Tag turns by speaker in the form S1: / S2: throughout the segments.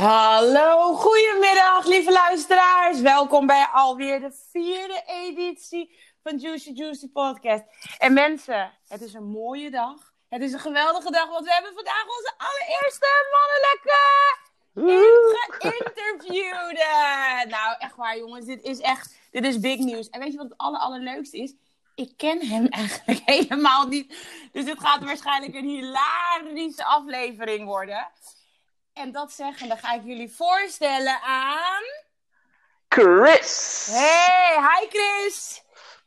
S1: Hallo, goedemiddag lieve luisteraars. Welkom bij alweer de vierde editie van Juicy Juicy Podcast. En mensen, het is een mooie dag. Het is een geweldige dag, want we hebben vandaag onze allereerste mannelijke geïnterviewde. Nou, echt waar jongens, dit is echt, dit is big news. En weet je wat het aller, allerleukste is? Ik ken hem eigenlijk helemaal niet. Dus dit gaat waarschijnlijk een hilarische aflevering worden. En dat zeggen, dan ga ik jullie voorstellen aan...
S2: Chris!
S1: Hey, hi Chris!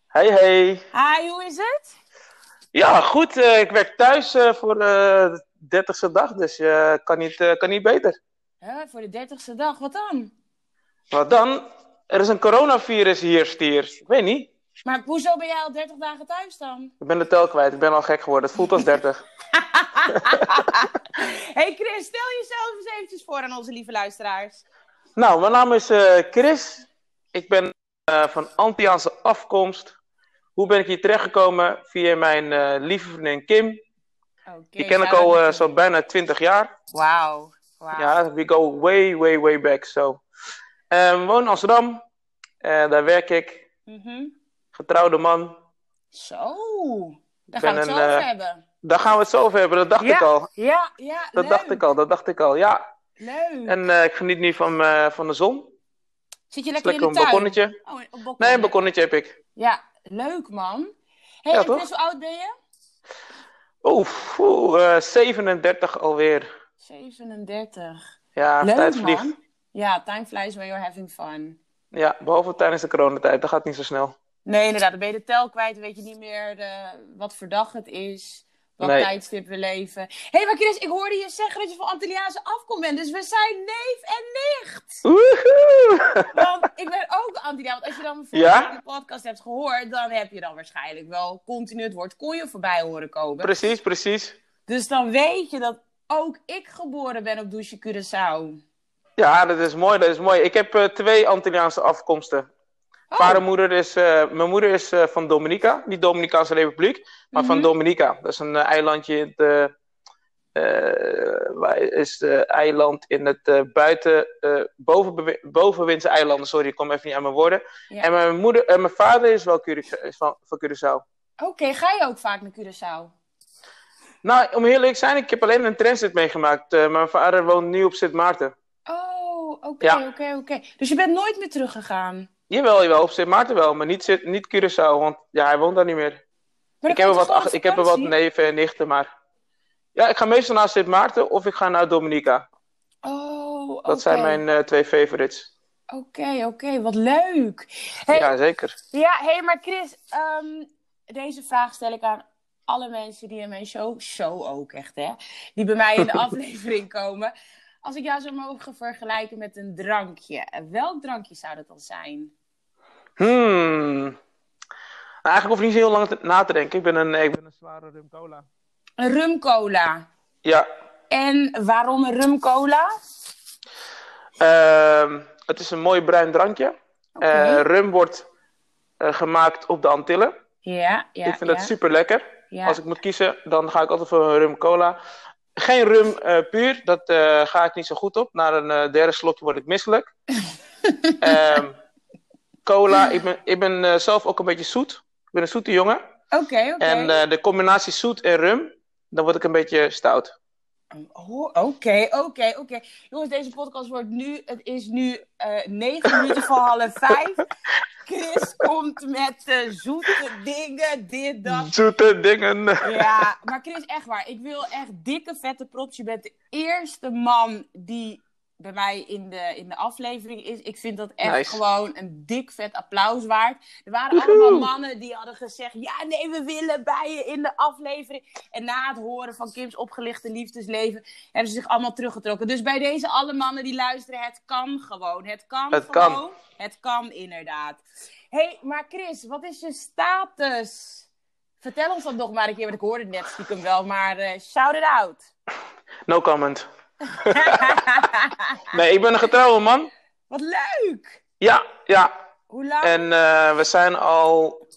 S2: Hey, hey.
S1: Hi, hoe is het?
S2: Ja, goed. eh, ik werk thuis eh, voor eh, de 30ste dag, dus eh, kan, niet, kan niet beter.
S1: Huh, voor de dertigste dag, wat dan?
S2: Wat dan? Er is een coronavirus hier, stier. Ik weet niet.
S1: Maar hoezo ben jij al 30 dagen thuis dan?
S2: Ik ben de tel kwijt. Ik ben al gek geworden. Het voelt als 30.
S1: hey Chris, stel jezelf eens eventjes voor aan onze lieve luisteraars.
S2: nou, mijn naam is eh, Chris. Ik ben eh, van Antiaanse afkomst. Hoe ben ik hier terechtgekomen? Via mijn eh, lieve vriendin Kim. Die ken ik al zo bijna 20 jaar.
S1: Wauw. wauw.
S2: Ja, we go way, way, way back. So. Woon in Amsterdam. Daar werk ik.
S1: Mhm.
S2: Getrouwde man.
S1: Zo, daar gaan we het zo over hebben.
S2: Daar gaan we het zo over hebben. Dat dacht
S1: ja,
S2: ik al.
S1: Ja, ja,
S2: Dat
S1: leuk.
S2: dacht ik al. Dat dacht ik al. Ja.
S1: Leuk.
S2: En eh, ik geniet nu van, eh, van de zon.
S1: Zit je lekker,
S2: lekker
S1: in
S2: een
S1: de tuin?
S2: balkonnetje.
S1: Oh, een balkon.
S2: Nee, een balkonnetje heb ik.
S1: Ja, leuk man. hey,
S2: Ja,
S1: hoe oud ben je?
S2: Oeh, oeh, eh, 37 alweer.
S1: 37.
S2: Ja,
S1: Leuk
S2: tijd vliegt.
S1: man. Ja, time flies when you're having fun.
S2: Ja, behalve tijdens de coronatijd. Dat gaat niet zo snel.
S1: Nee, inderdaad. Dan ben je de tel kwijt. Dan weet je niet meer wat voor dag het is. Wat
S2: Nee.
S1: tijdstip we leven. Hé, hey, maar Chris, ik hoorde je zeggen dat je van Antilliaanse afkomst bent. Dus we zijn neef en nicht.
S2: Woehoe!
S1: Want ik ben ook Antilliaan. Want als je dan
S2: Ja?
S1: voor de podcast hebt gehoord, dan heb je dan waarschijnlijk wel continu het woord konje voorbij horen komen.
S2: precies, precies.
S1: Dus dan weet je dat ook ik geboren ben op Douche Curaçao.
S2: Ja, dat is mooi. Dat is mooi. Ik heb eh, twee Antilliaanse afkomsten.
S1: Oh,
S2: Vader en moeder is, eh, mijn moeder is eh, van Dominica, niet Dominicaanse Republiek, maar van
S1: Mhm.
S2: Dominica. Dat is een eh, eilandje in het, eh, eh, is eiland in het eh, buiten, eh boven, bovenwindse eilanden. Sorry, ik kom even niet aan mijn woorden.
S1: Ja.
S2: En mijn moeder, en mijn vader is wel Cura- is van, van Curaçao.
S1: Oké, ga je ook vaak naar Curaçao?
S2: Nou, om heel eerlijk te zijn, ik heb alleen een transit meegemaakt. Eh, mijn vader woont nu op Sint Maarten.
S1: Oh, oké,
S2: Ja.
S1: oké, oké. Dus je bent nooit meer teruggegaan?
S2: Jawel, jawel, op Sint Maarten wel, maar niet, niet Curaçao, want ja, hij woont daar niet meer. Ik heb, er wat, ach- ik heb er wat neven en nichten, maar... Ja, ik ga meestal naar Sint Maarten of ik ga naar Dominica.
S1: Oh, oké.
S2: Dat zijn mijn eh, twee favorites.
S1: Oké, oké, wat leuk. Hey, ja,
S2: Ja, zeker.
S1: hey, maar Chris, ehm, deze vraag stel ik aan alle mensen die in mijn show, show ook echt hè, die bij mij in de aflevering komen. Als ik jou zou mogen vergelijken met een drankje, welk drankje zou dat dan zijn?
S2: Hmm. Eigenlijk hoef ik niet zo heel lang na te denken. Ik ben een, ik ben een zware rum cola.
S1: Een rumcola.
S2: Ja.
S1: En waarom een rumcola?
S2: Ehm, het is een mooi bruin drankje. Eh, rum wordt eh, gemaakt op de Antillen.
S1: Ja, ja,
S2: ik vind
S1: ja.
S2: dat super lekker.
S1: ja.
S2: Als ik moet kiezen, dan ga ik altijd voor een rum cola. Geen rum eh, puur, dat ga ik niet zo goed op. Na een derde slokje word ik misselijk. Ehm, cola, ik ben, ik ben eh, zelf ook een beetje zoet. Ik ben een zoete jongen.
S1: Oké, oké.
S2: En eh, de combinatie zoet en rum, dan word ik een beetje stout.
S1: Oh, Oké, oké, oké. Jongens, deze podcast wordt nu... Het is nu eh 9 minuten voor half vijf. Chris komt met zoete dingen, dit, dat.
S2: Zoete dingen.
S1: Ja, maar Chris, echt waar. Ik wil echt dikke, vette props. Je bent de eerste man die bij mij in de, in de aflevering is. Ik vind dat echt
S2: Nice.
S1: gewoon een dik, vet applaus waard. Er waren
S2: Woehoe.
S1: allemaal mannen die hadden gezegd... Ja, nee, we willen bij je in de aflevering. En na het horen van Kim's opgelichte liefdesleven... hebben ze zich allemaal teruggetrokken. Dus bij deze alle mannen die luisteren, het kan gewoon. Het kan
S2: Het kan.
S1: gewoon. Het kan inderdaad. Hey, maar Chris, wat is je status? Vertel ons dat nog maar een keer, want ik hoorde het net stiekem wel, maar eh, shout it out.
S2: No comment. Nee, ik ben een getrouwde man.
S1: Wat leuk!
S2: Ja, ja.
S1: Hoe lang?
S2: En eh, we zijn al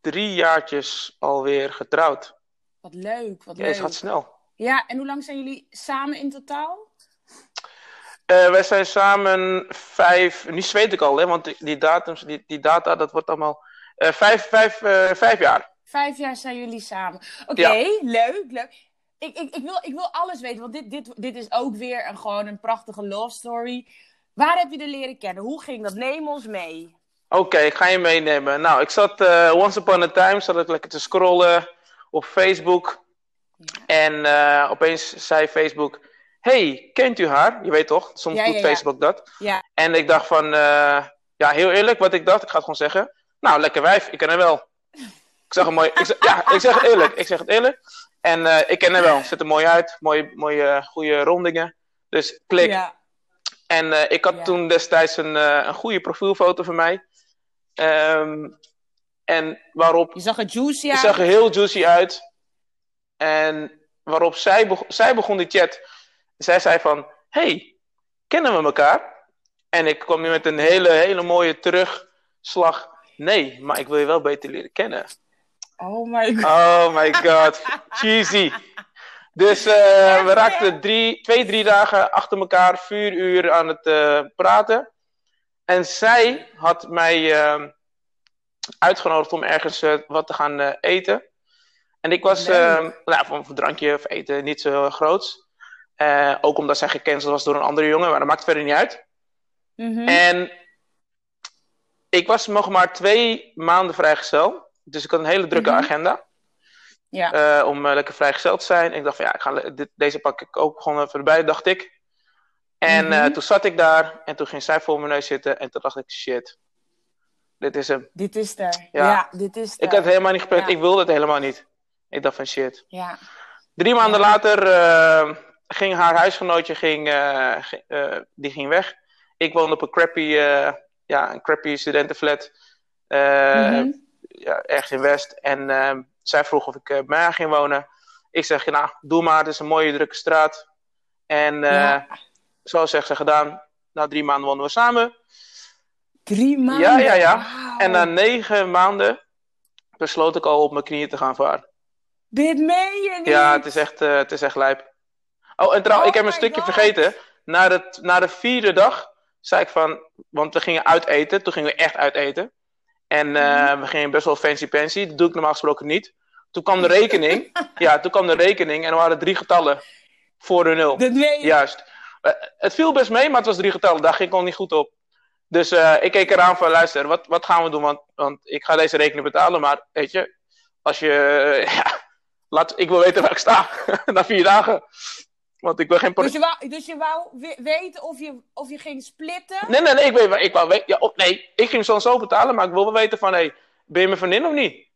S2: drie jaartjes alweer getrouwd.
S1: Wat leuk, wat
S2: Ja, het
S1: leuk.
S2: gaat snel.
S1: Ja, en hoe lang zijn jullie samen in totaal?
S2: Eh, wij zijn samen vijf, nu zweet ik al, hè, want die, die datums, die, die data, dat wordt allemaal eh, vijf, vijf, vijf jaar.
S1: Vijf jaar zijn jullie samen. Oké,
S2: Ja.
S1: leuk, leuk. Ik, ik, ik, wil, ik wil alles weten, want dit, dit, dit is ook weer een, gewoon een prachtige love story. Waar heb je de leren kennen? Hoe ging dat? Neem ons mee.
S2: Oké, ik ga je meenemen. Nou, ik zat eh, once upon a time, zat ik lekker te scrollen op Facebook. En eh, opeens zei Facebook, hey, kent u haar? Je weet toch, soms
S1: Ja,
S2: doet
S1: ja.
S2: Facebook dat.
S1: Ja.
S2: En ik dacht van, eh, ja, heel eerlijk, wat ik dacht, ik ga het gewoon zeggen. Nou, lekker wijf, ik ken haar wel. Ik zeg een mooi, ik zeg, ja, ik zeg het eerlijk, ik zeg het eerlijk. En eh, ik ken haar wel, ziet er mooi uit, mooie, mooie goede rondingen. Dus klik.
S1: Ja.
S2: En eh, ik had
S1: Ja.
S2: toen destijds een, eh, een goede profielfoto van mij. Ehm, en waarop
S1: Je zag het juicy uit.
S2: zag er heel juicy uit. En waarop zij, zij begon die chat. Zij zei van, hey, kennen we elkaar? En ik kwam nu met een hele, hele mooie terugslag. Nee, maar ik wil je wel beter leren kennen.
S1: Oh my god.
S2: Oh my god, cheesy. Dus eh, we raakten drie, twee, drie dagen achter elkaar, vier uur aan het eh, praten. En zij had mij eh, uitgenodigd om ergens eh, wat te gaan eten. En ik was,
S1: Leuk.
S2: eh, nou, voor een drankje of eten niet zo groots. Eh, ook omdat zij gecanceld was door een andere jongen, maar dat maakt verder niet uit.
S1: Mhm.
S2: En ik was nog maar twee maanden vrijgezel. Dus ik had een hele drukke
S1: Mhm.
S2: agenda.
S1: Ja.
S2: eh, om eh, lekker vrijgezel te zijn. Ik dacht van ja, ik ga, dit, deze pak ik ook gewoon even erbij, dacht ik. En
S1: Mhm.
S2: eh, toen zat ik daar en toen ging zij voor mijn neus zitten. En toen dacht ik, shit, dit is hem.
S1: Dit is er.
S2: Ja.
S1: Ja, dit is er.
S2: Ik had het helemaal niet gepland,
S1: Ja.
S2: ik wilde het helemaal niet. Ik dacht van shit.
S1: Ja.
S2: Drie maanden later ging haar huisgenootje ging, gi- die ging weg. Ik woonde op een crappy, ja, een crappy studentenflat. eh,
S1: Mhm.
S2: Ja, ergens in West. En ehm, zij vroeg of ik eh, bij haar ging wonen. Ik zeg, nou, doe maar. Het is een mooie, drukke straat. En eh,
S1: Ja.
S2: zo zegt ze gedaan. Na drie maanden wonen we samen.
S1: Drie maanden.
S2: Ja, ja, ja. En na negen maanden besloot ik al op mijn knieën te gaan haar.
S1: Dit meen je niet.
S2: Ja, het is echt, eh, het is echt lijp. Oh, en trouwens,
S1: Oh
S2: ik heb een
S1: my
S2: stukje
S1: God.
S2: vergeten. Na de, na de vierde dag zei ik van... Want we gingen uiteten. Toen gingen we echt uiteten. En
S1: Mhm.
S2: we gingen best wel fancy-pansy. Dat doe ik normaal gesproken niet. Toen kwam de rekening. ja, toen kwam de rekening. En er waren drie getallen voor de nul.
S1: Dat meen je.
S2: Juist. Eh, het viel best mee, maar het was drie getallen. Daar ging ik al niet goed op. Dus eh, ik keek eraan van, luister, wat, wat gaan we doen? Want, want ik ga deze rekening betalen, maar weet je, als je, ja, laat, ik wil weten waar ik sta na vier dagen. Want ik wil geen...
S1: Dus je wou, dus je wou we- weten of je, of je ging splitten?
S2: Nee, nee, nee, ik, weet, ik wou weten, ja, op, nee, ik ging zo en zo betalen, maar ik wil wel weten van, hey, ben je mijn vriendin of niet?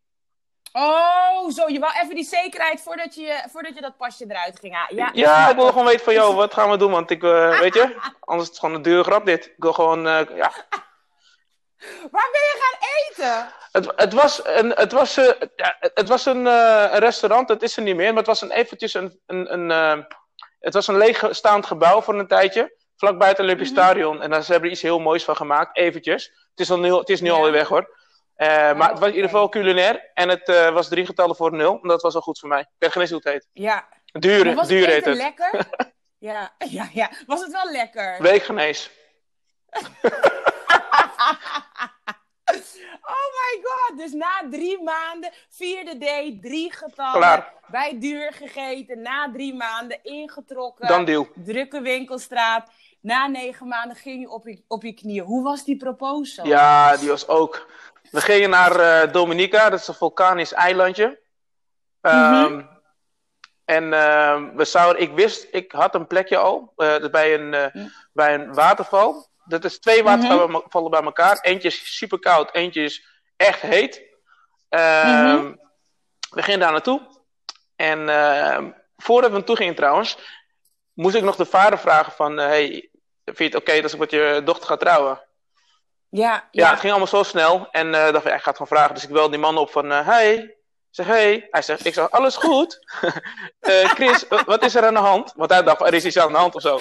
S1: Oh, zo. Je wou even die zekerheid voordat je, voordat je dat pasje eruit ging halen. Ja,
S2: Ja, ik wil gewoon weten van, joh, wat gaan we doen? Want ik, eh, weet je, anders is het gewoon een dure grap dit. Ik wil gewoon, eh, ja,
S1: Waar ben je gaan eten?
S2: Het, het was een, het was, eh, ja, het was een, restaurant, het is er niet meer, maar het was een, eventjes een, een, een, het was een leegstaand gebouw voor een tijdje, vlakbij het Olympisch
S1: Mhm.
S2: Stadion. En daar ze hebben er iets heel moois van gemaakt, eventjes. Het is, al nu, het is nu
S1: Ja.
S2: alweer weg hoor. Eh, maar het was in ieder geval culinair en het eh, was drie getallen voor nul. En dat was al goed voor mij. Ik weet geen hoe het heet.
S1: Ja.
S2: Duur,
S1: was
S2: duur
S1: het
S2: heet het.
S1: lekker? ja, ja, ja. Was het wel lekker?
S2: Weekgenees.
S1: Oh my god, dus na drie maanden, vierde day, drie getallen,
S2: Klaar.
S1: bij duur gegeten, na drie maanden ingetrokken,
S2: Dan deal.
S1: drukke winkelstraat. Na negen maanden ging je op je, op je knieën. Hoe was die proposal?
S2: Ja, die was ook. We gingen naar eh, Dominica, dat is een vulkanisch eilandje. Ehm, En ehm, we zouden, ik wist, ik had een plekje al eh, bij, een, eh,
S1: Ja.
S2: bij een waterval. Dat is twee watervallen vallen bij elkaar. Eentje is super koud, eentje is echt heet. Ehm,
S1: Mhm.
S2: We gingen daar naartoe. En ehm, voordat we naartoe gingen trouwens, moest ik nog de vader vragen van, eh, hey, vind je het oké dat ik met je dochter ga trouwen?
S1: Ja,
S2: Ja,
S1: ja.
S2: het ging allemaal zo snel. En eh dacht ja, ik ga het gewoon vragen. Dus ik belde die man op van, eh hey. Zeg, hey. Hij zegt, ik zeg, alles goed? Chris, wa- wat is er aan de hand? Want hij dacht, er is iets aan de hand of zo.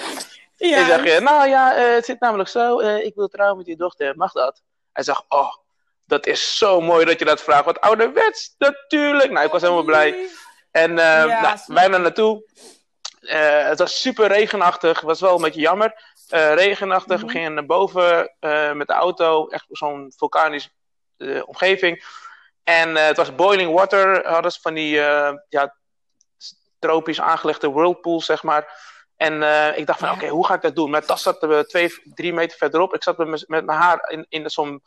S1: Ja.
S2: Ik zeg, eh, nou ja, eh, het zit namelijk zo. eh, ik wil trouwen met je dochter, mag dat? Hij zegt, oh, dat is zo mooi dat je dat vraagt. Wat ouderwets, natuurlijk. Nou, ik was helemaal blij. En eh,
S1: Ja,
S2: nou, wij naar naartoe. Het was super regenachtig. Het was wel een beetje jammer. regenachtig.
S1: Mhm.
S2: We gingen naar boven met de auto. Echt zo'n vulkanisch eh, omgeving. En het was boiling water. Hadden ze van die ja, tropisch aangelegde whirlpools, zeg maar. En eh, ik dacht van,
S1: Ja.
S2: oké, hoe ga ik dat doen? Mijn tas zat twee, drie meter verderop. Ik zat met, mijn- met mijn haar in, in zo'n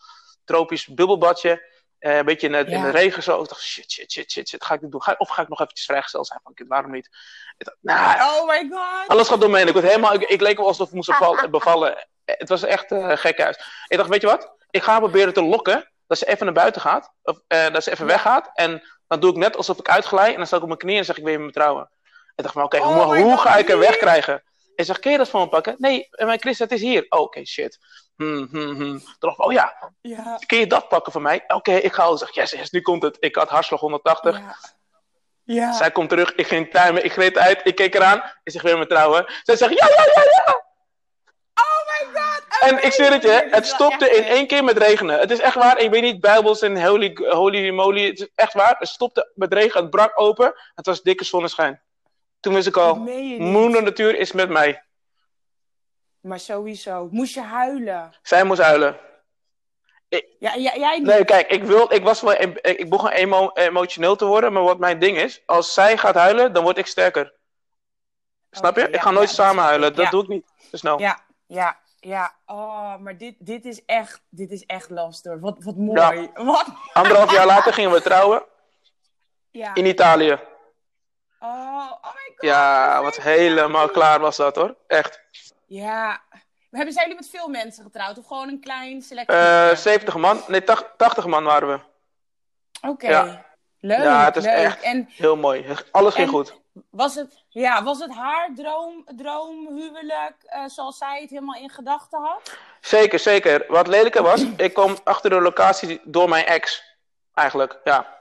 S2: tropisch bubbelbadje. eh, een beetje in, het, in de regen zo. Ik dacht, shit, shit, shit, shit, shit. Ga ik dit doen? Ga, of ga ik nog eventjes vrijgesteld zijn? Van, kind, waarom niet? Dacht, nou,
S1: Oh my god.
S2: alles gaat door me heen. Ik, werd helemaal, ik, ik leek wel alsof ik moest bevallen. Het was echt eh gek huis. Ik dacht, weet je wat? Ik ga proberen te lokken dat ze even naar buiten gaat. Of dat ze even weggaat. En dan doe ik net alsof ik uitglij. En dan sta ik op mijn knieën en zeg ik, wil je me trouwen? Ik dacht, maar oké,
S1: Oh
S2: hoe, ga ik er
S1: nee.
S2: wegkrijgen? Ik zeg, kun je dat voor me pakken? Nee, eh, maar Chris, het is hier. Oh, oké, shit. Hmm, hmm, hmm. Dacht oh ja,
S1: Ja.
S2: kun je dat pakken voor mij? Oké, ik ga al. Zeg, yes, yes, nu komt het. Ik had hartslag 180.
S1: Ja. Ja.
S2: Zij komt terug, ik ging timen, ik reed uit, ik keek eraan. Ik zeg, wil je me trouwen? Zij zegt, ja, ja, ja, ja.
S1: Oh my god.
S2: En ik zweer het je, het stopte in één keer met regenen. Het is echt waar, ik weet niet, bijbels en holy, holy moly. Het is echt waar, het stopte met regen, het brak open. Het was dikke zonneschijn. Toen wist ik al, moeder natuur is met mij.
S1: Maar sowieso. Moest je huilen?
S2: Zij moest huilen.
S1: Ja, ja jij niet.
S2: Nee, kijk, ik, wil, ik, was wel, ik, ik begon emo, emotioneel te worden, maar wat mijn ding is, als zij gaat huilen, dan word ik sterker. Snap je? Ik
S1: ja,
S2: ga nooit
S1: ja,
S2: samen
S1: dat
S2: huilen, dat doe ik niet te snel.
S1: Ja, ja, ja. Oh, maar dit, dit is echt, dit is echt lastig. Wat, wat mooi. Wat?
S2: Anderhalf jaar later gingen we trouwen
S1: Ja.
S2: in Italië.
S1: Oh, oh my god.
S2: Ja, wat helemaal klaar was dat hoor. Echt.
S1: Ja. Maar hebben zijn jullie met veel mensen getrouwd? Of gewoon een klein selectie?
S2: Eh 70 man, nee, tach- 80 man waren we.
S1: Oké.
S2: ja.
S1: Leuk,
S2: Ja, het is
S1: leuk.
S2: echt-
S1: En
S2: Heel mooi. Alles ging
S1: En-
S2: goed.
S1: was het, ja, was het haar droom, droom huwelijk eh, zoals zij het helemaal in gedachten had?
S2: Zeker, zeker. Wat lelijker was, ik kwam achter de locatie door mijn ex. Eigenlijk, ja.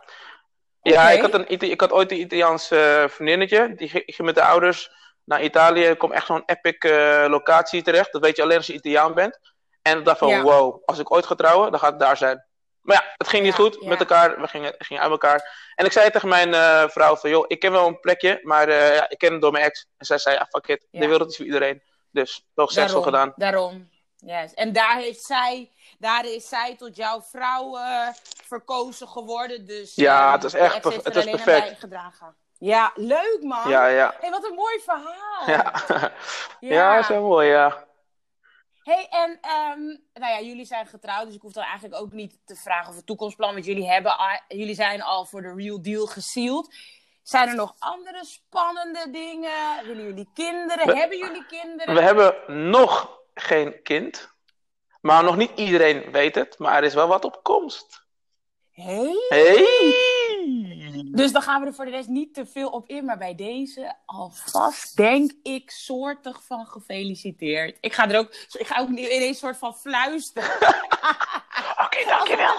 S2: Ja, ik had, een, ik had ooit een Italiaans eh, vriendinnetje. Die ging met de ouders naar Italië. Er kwam echt zo'n epic eh, locatie terecht. Dat weet je alleen als je Italiaan bent. En ik dacht van,
S1: Ja.
S2: wow, als ik ooit ga trouwen, dan gaat het daar zijn. Maar ja, het ging niet
S1: Ja,
S2: goed
S1: ja.
S2: met elkaar. We gingen, gingen uit elkaar. En ik zei tegen mijn eh, vrouw van, joh, ik ken wel een plekje, maar ja, ik ken het door mijn ex. En zij zei, ja, fuck it, de wereld is voor iedereen. Dus, nog succesvol gedaan.
S1: Daarom. Yes. En daar, heeft zij, daar is zij tot jouw vrouw eh, verkozen geworden. Dus,
S2: Ja,
S1: eh,
S2: het is echt
S1: heeft
S2: het is perfect.
S1: bijgedragen. Ja, leuk man.
S2: Ja, ja.
S1: hey, wat een mooi verhaal.
S2: Ja, ja. wel mooi, ja.
S1: Hey, en ehm, nou ja, jullie zijn getrouwd, dus ik hoef dan eigenlijk ook niet te vragen over het toekomstplan, want jullie, hebben, jullie zijn al voor de real deal gesealed. Zijn er nog andere spannende dingen? Willen jullie kinderen?
S2: We-
S1: hebben jullie kinderen?
S2: We hebben nog geen kind. Maar nog niet iedereen weet het. Maar er is wel wat op komst.
S1: Hey?
S2: Hey!
S1: Dus dan gaan we er voor de rest niet te veel op in. Maar bij deze alvast denk ik soortig van gefeliciteerd. Ik ga er ook, ik ga ook ineens soort van fluisteren.
S2: Oké, dankjewel.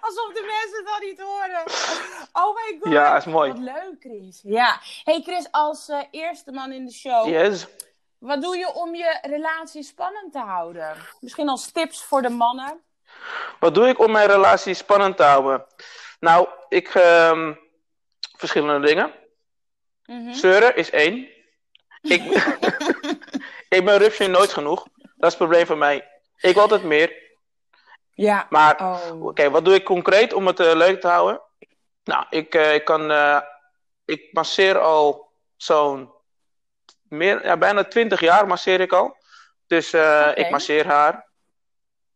S1: alsof de mensen dat niet horen. Oh my god.
S2: Ja, is mooi.
S1: Wat leuk, Chris. Ja. Hey Chris, als eh, eerste man in de show.
S2: Yes.
S1: Wat doe je om je relatie spannend te houden? Misschien als tips voor de mannen.
S2: Wat doe ik om mijn relatie spannend te houden? Nou, ik... ehm, verschillende dingen.
S1: Mhm.
S2: Zeuren is één. Ik, ik ben rupsje nooit genoeg. Dat is het probleem van mij. Ik wil altijd meer.
S1: Ja.
S2: Maar
S1: Oh.
S2: Oké, wat doe ik concreet om het eh, leuk te houden? Nou, ik, eh, ik kan. eh, ik masseer al zo'n. Meer, ja, bijna 20 jaar masseer ik al. Dus eh, ik masseer haar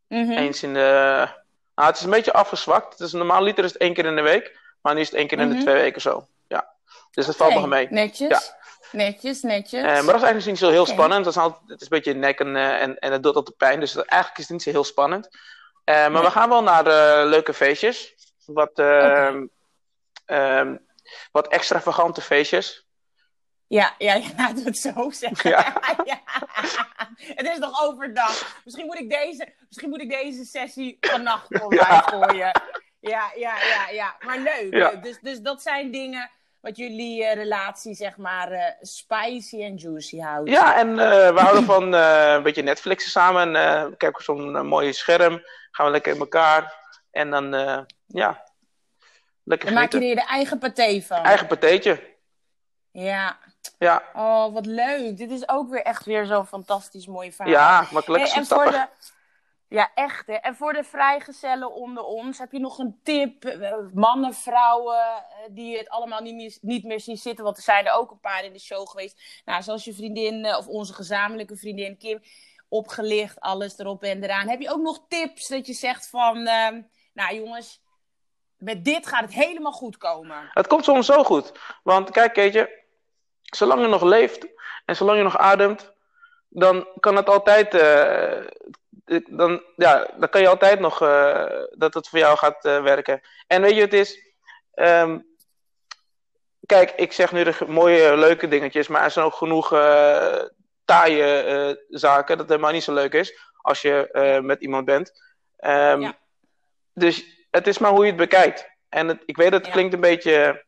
S1: Mhm.
S2: eens in de. Nou, het is een beetje afgezwakt. Het is een normaal liter is het één keer in de week. Maar nu is het één keer in de
S1: Mhm.
S2: twee weken zo. Ja. Dus dat valt nog mee.
S1: Netjes.
S2: Ja.
S1: Netjes, netjes.
S2: Eh, maar dat is eigenlijk niet zo heel spannend. Dat is altijd, het is een beetje nek en, eh, en, en het doet altijd pijn. Dus dat- eigenlijk is het niet zo heel spannend. Maar
S1: Nee.
S2: we gaan wel naar leuke feestjes. Wat, ehm, wat extravagante feestjes.
S1: Ja, ja, ja, laten we het zo zeggen.
S2: Ja.
S1: Ja. Het is nog overdag. Misschien moet ik deze, misschien moet ik deze sessie vannacht online
S2: Ja.
S1: gooien. Ja, ja, ja, ja. Maar leuk.
S2: Ja.
S1: leuk. Dus, dus dat zijn dingen wat jullie eh, relatie, zeg maar, eh, spicy en juicy houdt.
S2: Ja, en eh, we houden van een beetje Netflixen samen. En we kijken zo'n mooie scherm. Gaan we lekker in elkaar. En dan, ja, lekker
S1: Dan maak je er je eigen paté van.
S2: Eigen patéetje.
S1: Ja.
S2: Ja,
S1: Oh, wat leuk. Dit is ook weer echt weer zo'n fantastisch mooi verhaal.
S2: ja makkelijk.
S1: Hey, en voor de... Ja, echt hè. En voor de vrijgezellen onder ons, heb je nog een tip? Eh, Mannen, vrouwen, eh, die het allemaal niet meer, niet meer zien zitten. Want er zijn er ook een paar in de show geweest. Nou, zoals je vriendin, eh, of onze gezamenlijke vriendin Kim, opgelicht, alles erop en eraan. Heb je ook nog tips dat je zegt van, nou jongens, met dit gaat het helemaal goed komen?
S2: Het komt soms zo goed. Want kijk, Keetje, zolang je nog leeft en zolang je nog ademt, dan kan het altijd. eh, dan, ja, dan kan je altijd nog eh, dat het voor jou gaat eh, werken. En weet je, het is. ehm, kijk, ik zeg nu de mooie, leuke dingetjes, maar er zijn ook genoeg taaie zaken dat helemaal niet zo leuk is als je met iemand bent. Ehm,
S1: Ja.
S2: Dus het is maar hoe je het bekijkt. En het, ik weet dat het
S1: Ja.
S2: klinkt een beetje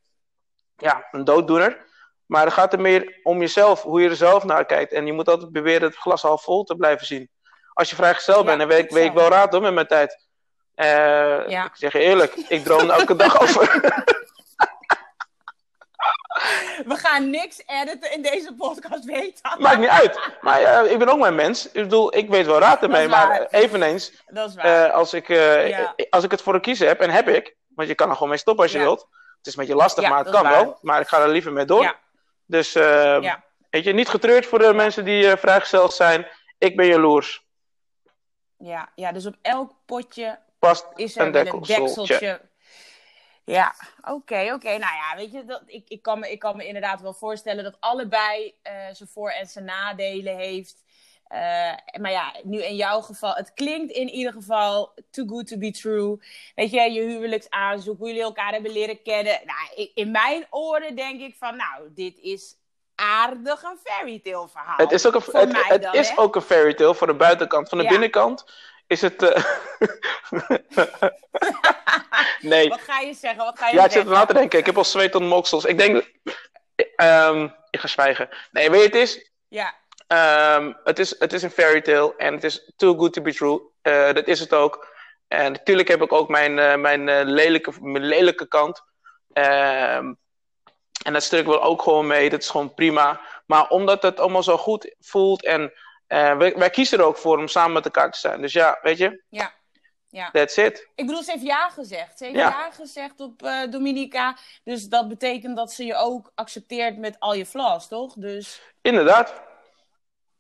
S2: ja, een dooddoener. Maar het gaat er meer om jezelf, hoe je er zelf naar kijkt. En je moet altijd proberen het glas half vol te blijven zien. Als je vrijgezel
S1: Ja,
S2: bent, dan weet, weet ik
S1: zo.
S2: wel raad hoor met mijn tijd. Eh,
S1: Ja.
S2: Ik zeg je eerlijk, ik droom elke dag over.
S1: We gaan niks editen in deze podcast, weet dat.
S2: Maakt niet uit. Maar eh, ik ben ook maar een mens. Ik bedoel, ik weet wel raad ermee. Maar eveneens,
S1: Dat is waar.
S2: eh, als, ik,
S1: Ja.
S2: als ik het voor een kiezen heb, en heb ik, want je kan er gewoon mee stoppen als je
S1: Ja.
S2: wilt. Het is een beetje lastig, maar het kan
S1: waar.
S2: wel. Maar ik ga er liever mee door. Dus eh,
S1: Ja.
S2: weet je, niet getreurd voor de mensen die eh, vrijgesteld zijn. Ik ben jaloers.
S1: Ja, ja, dus op elk potje
S2: Past
S1: is er
S2: een dekseltje.
S1: Ja, oké, oké. Nou ja, weet je, dat, ik, ik, kan me, ik kan me inderdaad wel voorstellen dat allebei eh zijn voor- en zijn nadelen heeft. Eh, maar ja, nu in jouw geval, het klinkt in ieder geval too good to be true. Weet je, je huwelijksaanzoek, hoe jullie elkaar hebben leren kennen. Nou, in mijn oren denk ik van, nou, dit is aardig een fairy tale verhaal.
S2: Het is ook een, het, het
S1: dan,
S2: is
S1: hè?
S2: ook een fairy tale voor de buitenkant. Van de
S1: Ja.
S2: binnenkant is het. eh, nee.
S1: Wat ga je zeggen? Wat ga je
S2: Ja, ik zit er na te denken. Ik heb al zweet tot moksels. Ik denk. ehm, ik ga zwijgen. Nee, weet je, het is.
S1: Ja,
S2: ehm, het, is het is een fairy tale en het is too good to be true. Eh, dat is het ook. En natuurlijk heb ik ook mijn, eh, mijn, eh, lelijke, mijn lelijke kant. Ehm, en dat stuk wel ook gewoon mee. Dat is gewoon prima. Maar omdat het allemaal zo goed voelt en wij, wij kiezen er ook voor om samen met elkaar te zijn. Dus ja, weet je,
S1: ja, ja.
S2: that's it.
S1: Ik bedoel, ze heeft ja gezegd. Ze heeft
S2: Ja.
S1: ja, gezegd op Dominica. Dus dat betekent dat ze je ook accepteert met al je flaws, toch? Dus,
S2: Inderdaad.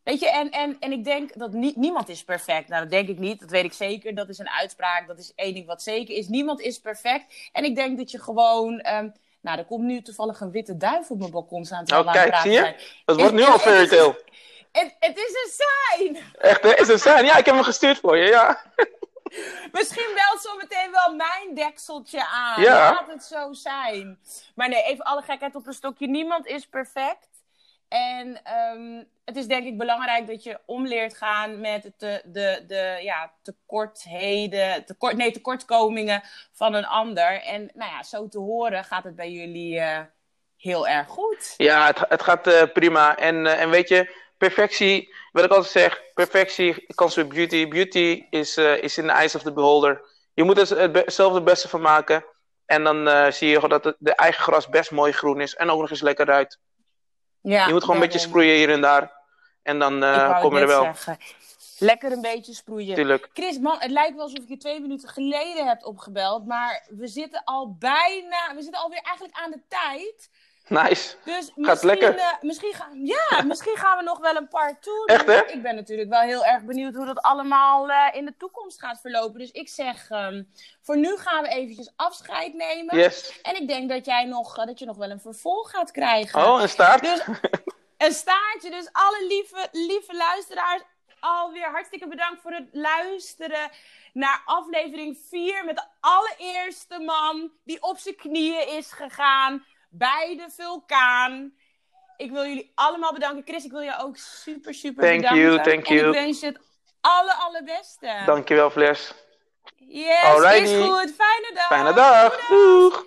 S1: Weet je, en, en, en ik denk dat nie- niemand is perfect. Nou, dat denk ik niet. Dat weet ik zeker. Dat is een uitspraak. Dat is één ding wat zeker is. Niemand is perfect. En ik denk dat je gewoon... ehm, nou, er komt nu toevallig een witte duif op mijn balkon staan. terwijl
S2: Oh,
S1: het
S2: kijk, zie je? Het wordt nu al fairy tale.
S1: Het, het is een sign!
S2: Echt, hè? Is het zijn? Ja, ik heb hem gestuurd voor je, ja.
S1: Misschien belt zo meteen wel mijn dekseltje aan.
S2: Ja.
S1: Laat het zo zijn. Maar nee, even alle gekheid op een stokje. Niemand is perfect. En ehm, het is denk ik belangrijk dat je omleert gaan met de, de, de ja, tekortheden, tekort, nee, tekortkomingen van een ander. En nou ja, zo te horen gaat het bij jullie eh, heel erg goed.
S2: Ja, het, het gaat eh, prima. En, eh, en weet je, perfectie, wat ik altijd zeg, perfectie comes with beauty. Beauty is, is in the eyes of the beholder. Je moet er zelf het beste van maken. En dan zie je dat het, de eigen gras best mooi groen is. En ook nog eens lekker ruikt.
S1: Ja,
S2: je moet gewoon een beetje sproeien hier en daar. En dan
S1: Ik
S2: eh
S1: wou
S2: kom je er wel.
S1: zeggen. Lekker een beetje sproeien.
S2: Tuurlijk.
S1: Chris, man, het lijkt wel alsof ik je twee minuten geleden heb opgebeld. Maar we zitten al bijna. We zitten alweer eigenlijk aan de tijd.
S2: Nice.
S1: Dus
S2: Gaat
S1: misschien,
S2: lekker.
S1: eh, misschien, ga, ja, misschien gaan we nog wel een part toe.
S2: Echt, hè?
S1: Ik ben natuurlijk wel heel erg benieuwd hoe dat allemaal eh, in de toekomst gaat verlopen. Dus ik zeg, ehm, voor nu gaan we eventjes afscheid nemen.
S2: Yes.
S1: En ik denk dat jij nog, eh, dat je nog wel een vervolg gaat krijgen.
S2: Oh, een staart?
S1: Dus een staartje. Dus alle lieve, lieve luisteraars, alweer hartstikke bedankt voor het luisteren naar aflevering 4 met de allereerste man die op zijn knieën is gegaan bij de vulkaan. Ik wil jullie allemaal bedanken. Chris, ik wil je ook super, super
S2: Thank
S1: bedanken.
S2: you, thank
S1: En
S2: you.
S1: ik wens je het alle, allerbeste.
S2: Dankjewel, Fles.
S1: Yes,
S2: Alrighty.
S1: is goed. Fijne dag.
S2: Fijne dag. Doeg.